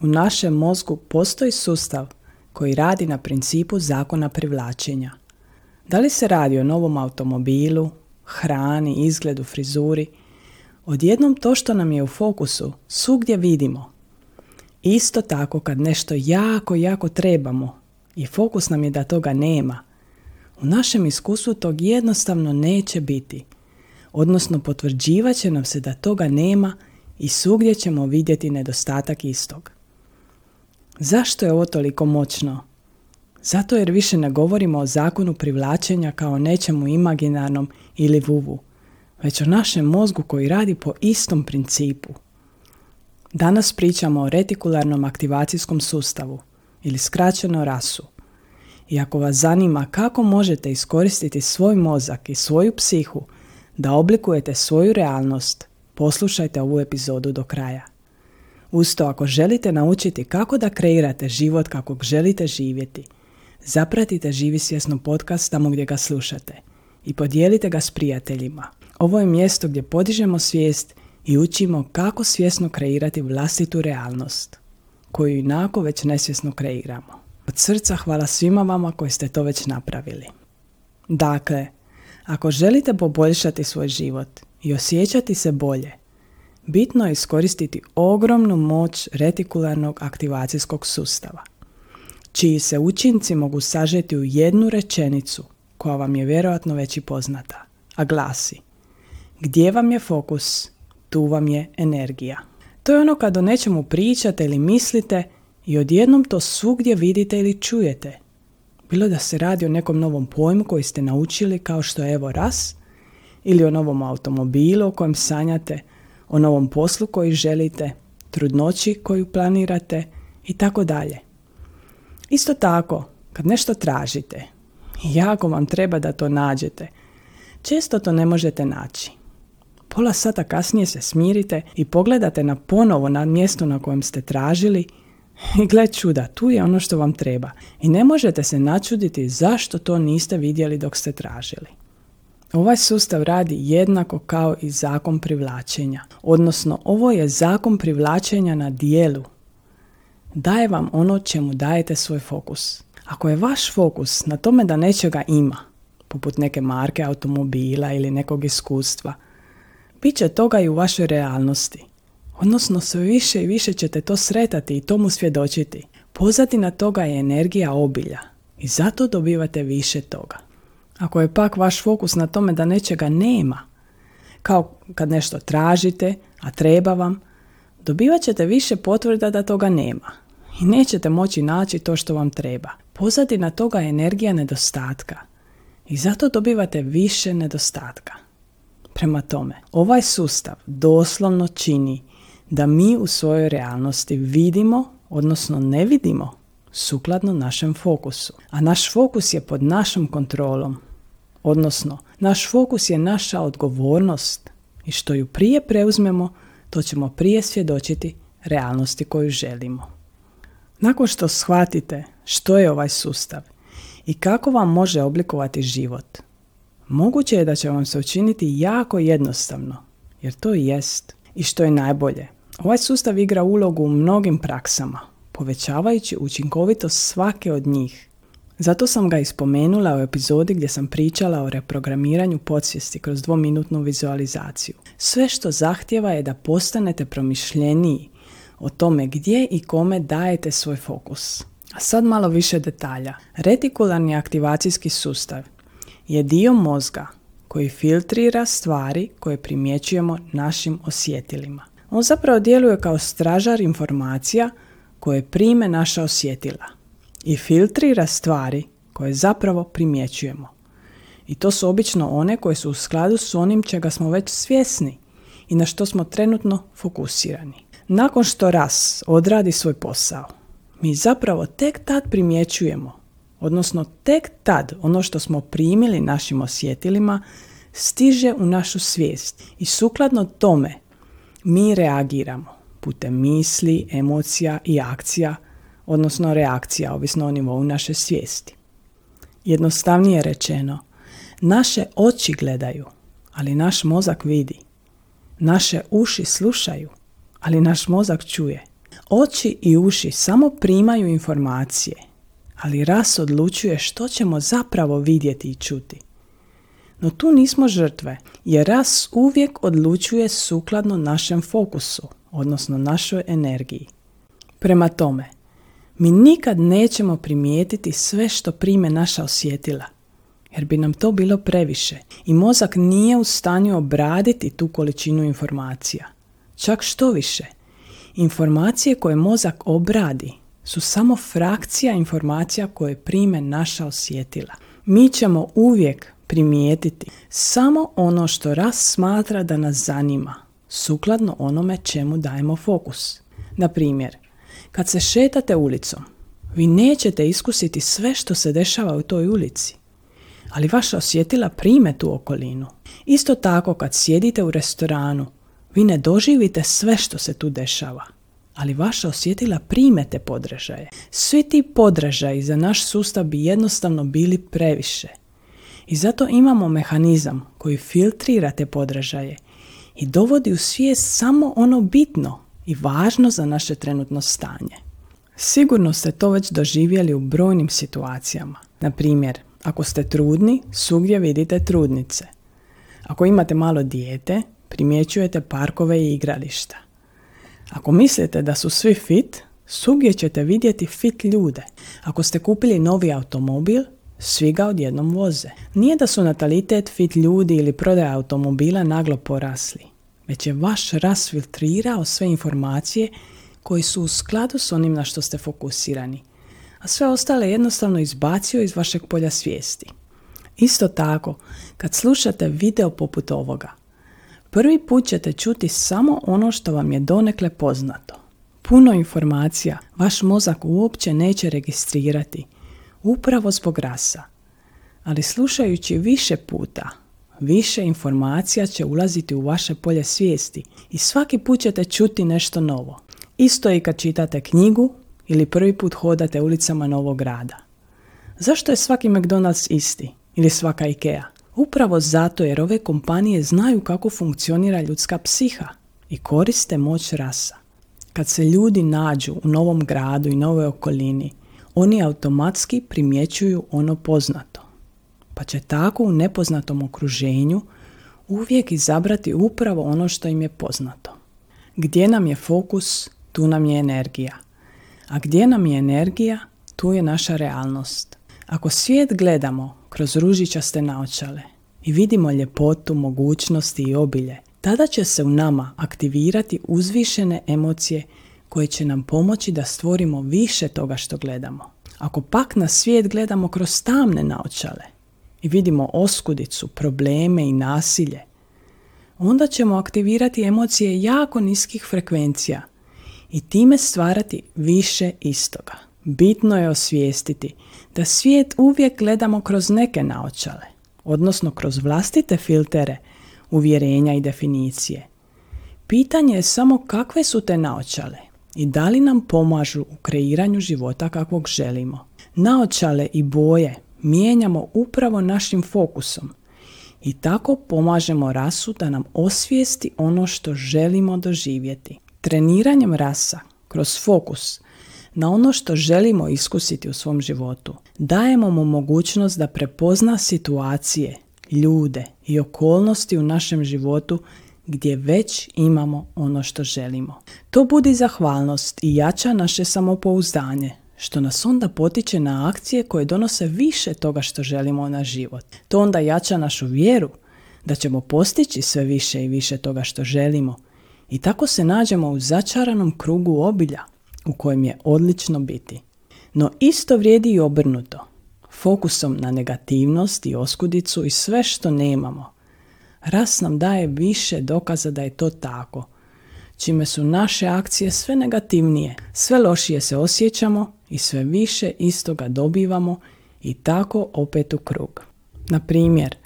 U našem mozgu postoji sustav koji radi na principu zakona privlačenja. Da li se radi o novom automobilu, hrani, izgledu, frizuri, odjednom to što nam je u fokusu svugdje vidimo. Isto tako kad nešto jako, jako trebamo i fokus nam je da toga nema, u našem iskustvu tog jednostavno neće biti. Odnosno potvrđivat će nam se da toga nema i svugdje ćemo vidjeti nedostatak istog. Zašto je ovo toliko moćno? Zato jer više ne govorimo o zakonu privlačenja kao nečemu imaginarnom ili vuvu, već o našem mozgu koji radi po istom principu. Danas pričamo o retikularnom aktivacijskom sustavu ili skraćeno rasu. I ako vas zanima kako možete iskoristiti svoj mozak i svoju psihu da oblikujete svoju realnost, poslušajte ovu epizodu do kraja. Usto ako želite naučiti kako da kreirate život kakvog želite živjeti, zapratite Živi svjesno podcast tamo gdje ga slušate i podijelite ga s prijateljima. Ovo je mjesto gdje podižemo svijest i učimo kako svjesno kreirati vlastitu realnost, koju inako već nesvjesno kreiramo. Od srca hvala svima vama koji ste to već napravili. Dakle, ako želite poboljšati svoj život i osjećati se bolje, bitno je iskoristiti ogromnu moć retikularnog aktivacijskog sustava, čiji se učinci mogu sažeti u jednu rečenicu koja vam je vjerojatno već i poznata, a glasi Gdje vam je fokus, tu vam je energija. To je ono kad o nečemu pričate ili mislite i odjednom to svugdje vidite ili čujete. Bilo da se radi o nekom novom pojmu koji ste naučili kao što je evo ras, ili o novom automobilu o kojem sanjate, o novom poslu koji želite, trudnoći koju planirate i tako dalje. Isto tako, kad nešto tražite, jako vam treba da to nađete, često to ne možete naći. Pola sata kasnije se smirite i pogledate na ponovo na mjesto na kojem ste tražili i gle čuda, tu je ono što vam treba. I ne možete se načuditi zašto to niste vidjeli dok ste tražili. Ovaj sustav radi jednako kao i zakon privlačenja. Odnosno, ovo je zakon privlačenja na dijelu. Daje vam ono čemu dajete svoj fokus. Ako je vaš fokus na tome da nečega ima, poput neke marke automobila ili nekog iskustva, bit će toga i u vašoj realnosti. Odnosno sve više i više ćete to sretati i tomu svjedočiti. Pozatina toga je energija obilja i zato dobivate više toga. Ako je pak vaš fokus na tome da nečega nema, kao kad nešto tražite, a treba vam, dobivat ćete više potvrda da toga nema i nećete moći naći to što vam treba. Pozadina toga je energija nedostatka i zato dobivate više nedostatka. Prema tome, ovaj sustav doslovno čini da mi u svojoj realnosti vidimo, odnosno ne vidimo, sukladno našem fokusu. A naš fokus je pod našom kontrolom. Odnosno, naš fokus je naša odgovornost i što ju prije preuzmemo, to ćemo prije svjedočiti realnosti koju želimo. Nakon što shvatite što je ovaj sustav i kako vam može oblikovati život, moguće je da će vam se učiniti jako jednostavno, jer to i jest. I što je najbolje, Ovaj sustav igra ulogu u mnogim praksama, povećavajući učinkovitost svake od njih. Zato sam ga ispomenula u epizodi gdje sam pričala o reprogramiranju podsvijesti kroz dvominutnu vizualizaciju. Sve što zahtjeva je da postanete promišljeniji o tome gdje i kome dajete svoj fokus. A sad malo više detalja. Retikularni aktivacijski sustav je dio mozga koji filtrira stvari koje primjećujemo našim osjetilima. On zapravo djeluje kao stražar informacija koje prime naša osjetila i filtrira stvari koje zapravo primjećujemo. I to su obično one koje su u skladu s onim čega smo već svjesni i na što smo trenutno fokusirani. Nakon što ras odradi svoj posao, mi zapravo tek tad primjećujemo, odnosno tek tad ono što smo primili našim osjetilima stiže u našu svijest i sukladno tome mi reagiramo putem misli, emocija i akcija, odnosno reakcija, ovisno o nivou naše svijesti. Jednostavnije rečeno, naše oči gledaju, ali naš mozak vidi. Naše uši slušaju, ali naš mozak čuje. Oči i uši samo primaju informacije, ali ras odlučuje što ćemo zapravo vidjeti i čuti. No tu nismo žrtve, jer ras uvijek odlučuje sukladno našem fokusu, odnosno našoj energiji. Prema tome, mi nikad nećemo primijetiti sve što prime naša osjetila, jer bi nam to bilo previše i mozak nije u stanju obraditi tu količinu informacija. Čak što više, informacije koje mozak obradi su samo frakcija informacija koje prime naša osjetila. Mi ćemo uvijek primijetiti samo ono što raz smatra da nas zanima, sukladno onome čemu dajemo fokus. Na primjer, kad se šetate ulicom, vi nećete iskusiti sve što se dešava u toj ulici, ali vaša osjetila prime tu okolinu. Isto tako kad sjedite u restoranu, vi ne doživite sve što se tu dešava, ali vaša osjetila primete podražaje. Svi ti podražaji za naš sustav bi jednostavno bili previše. I zato imamo mehanizam koji filtrira te podražaje i dovodi u svijest samo ono bitno i važno za naše trenutno stanje. Sigurno ste to već doživjeli u brojnim situacijama. Na primjer, ako ste trudni, svugdje vidite trudnice. Ako imate malo dijete, primjećujete parkove i igrališta. Ako mislite da su svi fit, svugdje ćete vidjeti fit ljude. Ako ste kupili novi automobil, svi ga odjednom voze. Nije da su natalitet fit ljudi ili prodaja automobila naglo porasli, već je vaš ras filtrirao sve informacije koji su u skladu s onim na što ste fokusirani, a sve ostale jednostavno izbacio iz vašeg polja svijesti. Isto tako, kad slušate video poput ovoga, prvi put ćete čuti samo ono što vam je donekle poznato. Puno informacija vaš mozak uopće neće registrirati, upravo zbog rasa. Ali slušajući više puta, više informacija će ulaziti u vaše polje svijesti i svaki put ćete čuti nešto novo. Isto je i kad čitate knjigu ili prvi put hodate ulicama novog grada. Zašto je svaki McDonald's isti ili svaka Ikea? Upravo zato jer ove kompanije znaju kako funkcionira ljudska psiha i koriste moć rasa. Kad se ljudi nađu u novom gradu i novoj okolini, oni automatski primjećuju ono poznato. Pa će tako u nepoznatom okruženju uvijek izabrati upravo ono što im je poznato. Gdje nam je fokus, tu nam je energija. A gdje nam je energija, tu je naša realnost. Ako svijet gledamo kroz ružičaste naočale i vidimo ljepotu, mogućnosti i obilje, tada će se u nama aktivirati uzvišene emocije koje će nam pomoći da stvorimo više toga što gledamo. Ako pak na svijet gledamo kroz tamne naočale i vidimo oskudicu, probleme i nasilje, onda ćemo aktivirati emocije jako niskih frekvencija i time stvarati više istoga. Bitno je osvijestiti da svijet uvijek gledamo kroz neke naočale, odnosno kroz vlastite filtere, uvjerenja i definicije. Pitanje je samo kakve su te naočale i da li nam pomažu u kreiranju života kakvog želimo. Naočale i boje mijenjamo upravo našim fokusom i tako pomažemo rasu da nam osvijesti ono što želimo doživjeti. Treniranjem rasa kroz fokus na ono što želimo iskusiti u svom životu, dajemo mu mogućnost da prepozna situacije, ljude i okolnosti u našem životu gdje već imamo ono što želimo. To budi zahvalnost i jača naše samopouzdanje, što nas onda potiče na akcije koje donose više toga što želimo na život. To onda jača našu vjeru da ćemo postići sve više i više toga što želimo i tako se nađemo u začaranom krugu obilja u kojem je odlično biti. No isto vrijedi i obrnuto. Fokusom na negativnost i oskudicu i sve što nemamo. Ras nam daje više dokaza da je to tako, čime su naše akcije sve negativnije, sve lošije se osjećamo i sve više istoga dobivamo i tako opet u krug. Na primjer,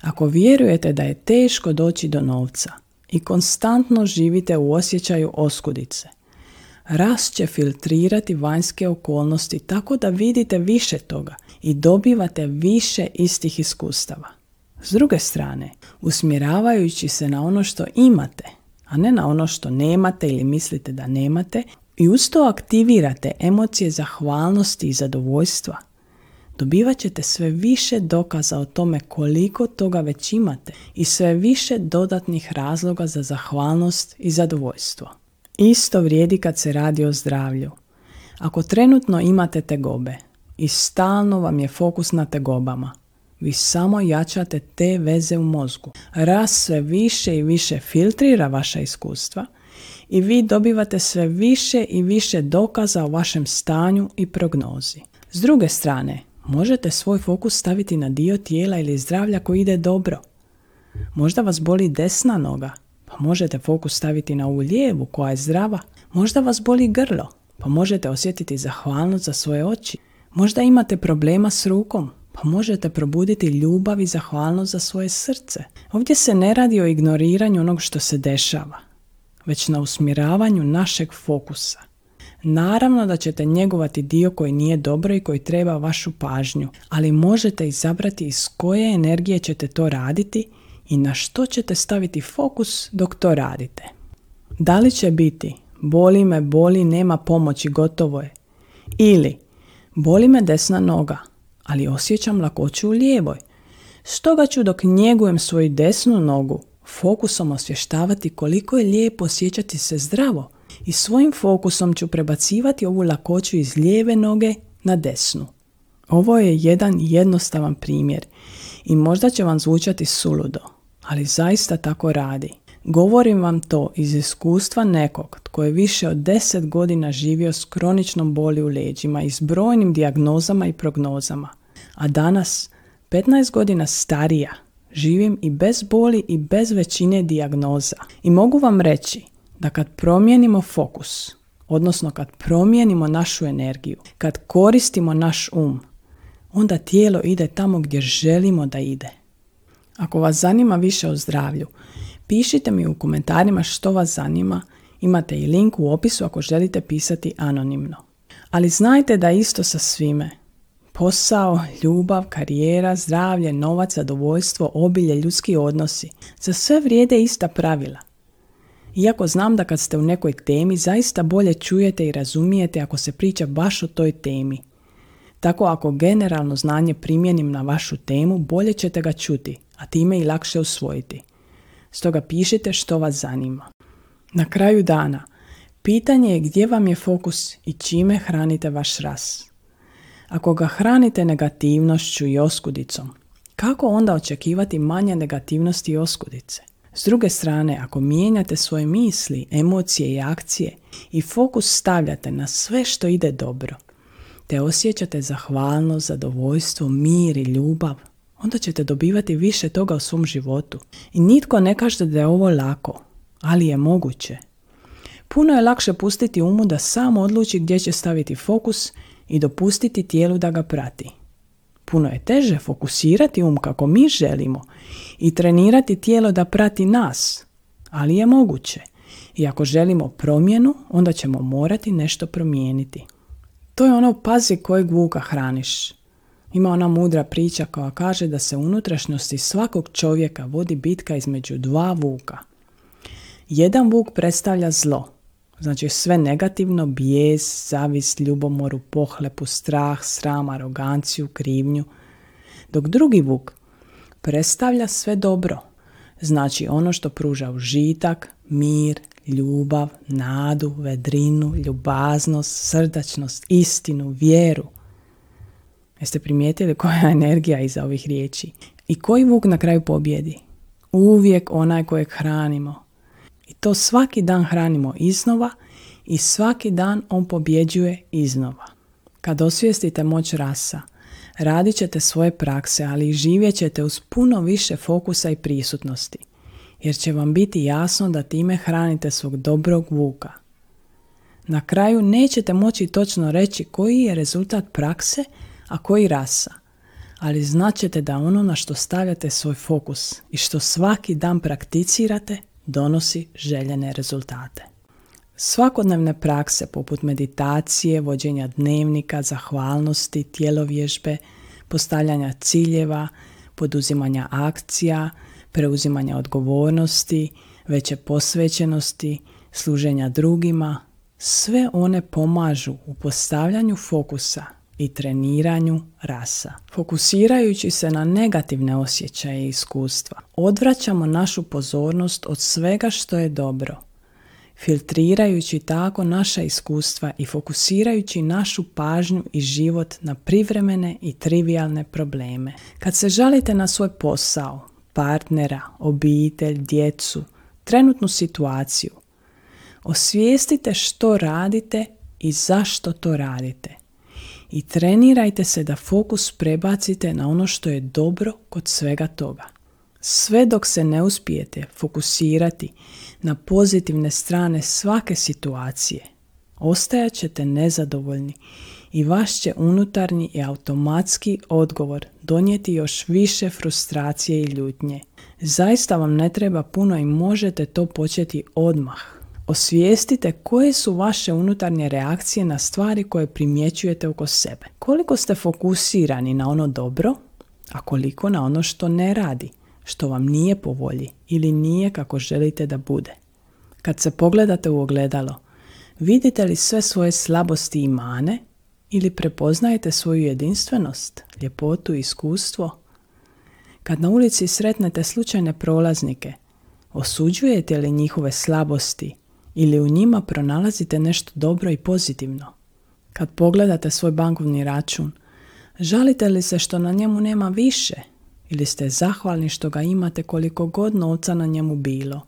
ako vjerujete da je teško doći do novca i konstantno živite u osjećaju oskudice, rast će filtrirati vanjske okolnosti tako da vidite više toga i dobivate više istih iskustava. S druge strane, usmjeravajući se na ono što imate, a ne na ono što nemate ili mislite da nemate, i usto aktivirate emocije zahvalnosti i zadovoljstva, dobivat ćete sve više dokaza o tome koliko toga već imate i sve više dodatnih razloga za zahvalnost i zadovoljstvo. Isto vrijedi kad se radi o zdravlju. Ako trenutno imate tegobe i stalno vam je fokus na tegobama, vi samo jačate te veze u mozgu. Raz sve više i više filtrira vaša iskustva i vi dobivate sve više i više dokaza o vašem stanju i prognozi. S druge strane, možete svoj fokus staviti na dio tijela ili zdravlja koji ide dobro. Možda vas boli desna noga, pa možete fokus staviti na ovu lijevu koja je zdrava. Možda vas boli grlo, pa možete osjetiti zahvalnost za svoje oči. Možda imate problema s rukom, pa možete probuditi ljubav i zahvalnost za svoje srce. Ovdje se ne radi o ignoriranju onog što se dešava, već na usmjeravanju našeg fokusa. Naravno da ćete njegovati dio koji nije dobro i koji treba vašu pažnju, ali možete izabrati iz koje energije ćete to raditi i na što ćete staviti fokus dok to radite. Da li će biti boli me, boli, nema pomoći, gotovo je. Ili boli me desna noga, ali osjećam lakoću u lijevoj. Stoga ću dok njegujem svoju desnu nogu fokusom osvještavati koliko je lijepo osjećati se zdravo i svojim fokusom ću prebacivati ovu lakoću iz lijeve noge na desnu. Ovo je jedan jednostavan primjer i možda će vam zvučati suludo, ali zaista tako radi. Govorim vam to iz iskustva nekog tko je više od 10 godina živio s kroničnom boli u leđima i s brojnim dijagnozama i prognozama. A danas, 15 godina starija, živim i bez boli i bez većine dijagnoza. I mogu vam reći da kad promijenimo fokus, odnosno kad promijenimo našu energiju, kad koristimo naš um, onda tijelo ide tamo gdje želimo da ide. Ako vas zanima više o zdravlju, pišite mi u komentarima što vas zanima, imate i link u opisu ako želite pisati anonimno. Ali znajte da isto sa svime. Posao, ljubav, karijera, zdravlje, novac, zadovoljstvo, obilje, ljudski odnosi. Za sve vrijede ista pravila. Iako znam da kad ste u nekoj temi, zaista bolje čujete i razumijete ako se priča baš o toj temi. Tako ako generalno znanje primjenim na vašu temu, bolje ćete ga čuti, a time i lakše usvojiti. Stoga pišite što vas zanima. Na kraju dana, pitanje je gdje vam je fokus i čime hranite vaš ras. Ako ga hranite negativnošću i oskudicom, kako onda očekivati manje negativnosti i oskudice? S druge strane, ako mijenjate svoje misli, emocije i akcije i fokus stavljate na sve što ide dobro, te osjećate zahvalnost, zadovoljstvo, mir i ljubav, onda ćete dobivati više toga u svom životu. I nitko ne kaže da je ovo lako, ali je moguće. Puno je lakše pustiti umu da sam odluči gdje će staviti fokus i dopustiti tijelu da ga prati. Puno je teže fokusirati um kako mi želimo i trenirati tijelo da prati nas, ali je moguće. I ako želimo promjenu, onda ćemo morati nešto promijeniti. To je ono pazi kojeg vuka hraniš. Ima ona mudra priča koja kaže da se unutrašnjosti svakog čovjeka vodi bitka između dva vuka. Jedan vuk predstavlja zlo, znači sve negativno, bijes, zavis, ljubomoru, pohlepu, strah, sram, aroganciju, krivnju. Dok drugi vuk predstavlja sve dobro, znači ono što pruža užitak, mir, ljubav, nadu, vedrinu, ljubaznost, srdačnost, istinu, vjeru. Jeste primijetili koja je energija iza ovih riječi? I koji vuk na kraju pobjedi? Uvijek onaj kojeg hranimo. I to svaki dan hranimo iznova i svaki dan on pobjeđuje iznova. Kad osvijestite moć rasa, radit ćete svoje prakse, ali i živjet ćete uz puno više fokusa i prisutnosti, jer će vam biti jasno da time hranite svog dobrog vuka. Na kraju nećete moći točno reći koji je rezultat prakse, a koji rasa, ali znaćete da ono na što stavljate svoj fokus i što svaki dan prakticirate donosi željene rezultate. Svakodnevne prakse poput meditacije, vođenja dnevnika, zahvalnosti, tjelovježbe, postavljanja ciljeva, poduzimanja akcija, preuzimanja odgovornosti, veće posvećenosti, služenja drugima, sve one pomažu u postavljanju fokusa i treniranju rasa. Fokusirajući se na negativne osjećaje i iskustva, odvraćamo našu pozornost od svega što je dobro, filtrirajući tako naša iskustva i fokusirajući našu pažnju i život na privremene i trivialne probleme. Kad se žalite na svoj posao, partnera, obitelj, djecu, trenutnu situaciju, osvijestite što radite i zašto to radite i trenirajte se da fokus prebacite na ono što je dobro kod svega toga. Sve dok se ne uspijete fokusirati na pozitivne strane svake situacije, ostajat ćete nezadovoljni i vaš će unutarnji i automatski odgovor donijeti još više frustracije i ljutnje. Zaista vam ne treba puno i možete to početi odmah. Osvijestite koje su vaše unutarnje reakcije na stvari koje primjećujete oko sebe. Koliko ste fokusirani na ono dobro, a koliko na ono što ne radi, što vam nije po volji ili nije kako želite da bude. Kad se pogledate u ogledalo, vidite li sve svoje slabosti i mane ili prepoznajete svoju jedinstvenost, ljepotu i iskustvo? Kad na ulici sretnete slučajne prolaznike, osuđujete li njihove slabosti ili u njima pronalazite nešto dobro i pozitivno. Kad pogledate svoj bankovni račun, žalite li se što na njemu nema više ili ste zahvalni što ga imate koliko god novca na njemu bilo.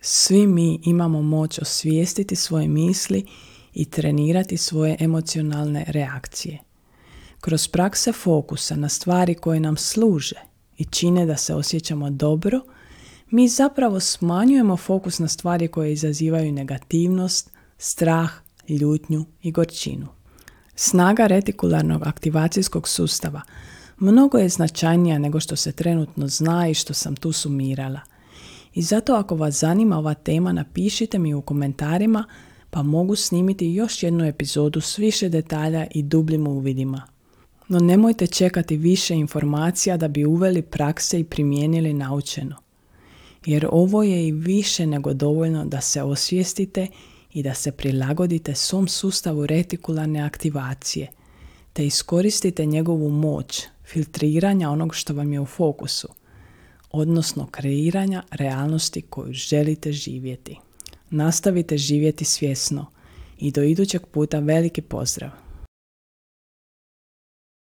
Svi mi imamo moć osvijestiti svoje misli i trenirati svoje emocionalne reakcije. Kroz prakse fokusa na stvari koje nam služe i čine da se osjećamo dobro – mi zapravo smanjujemo fokus na stvari koje izazivaju negativnost, strah, ljutnju i gorčinu. Snaga retikularnog aktivacijskog sustava mnogo je značajnija nego što se trenutno zna i što sam tu sumirala. I zato ako vas zanima ova tema napišite mi u komentarima pa mogu snimiti još jednu epizodu s više detalja i dubljim uvidima. No nemojte čekati više informacija da bi uveli prakse i primijenili naučeno jer ovo je i više nego dovoljno da se osvijestite i da se prilagodite svom sustavu retikularne aktivacije, te iskoristite njegovu moć filtriranja onog što vam je u fokusu, odnosno kreiranja realnosti koju želite živjeti. Nastavite živjeti svjesno i do idućeg puta veliki pozdrav!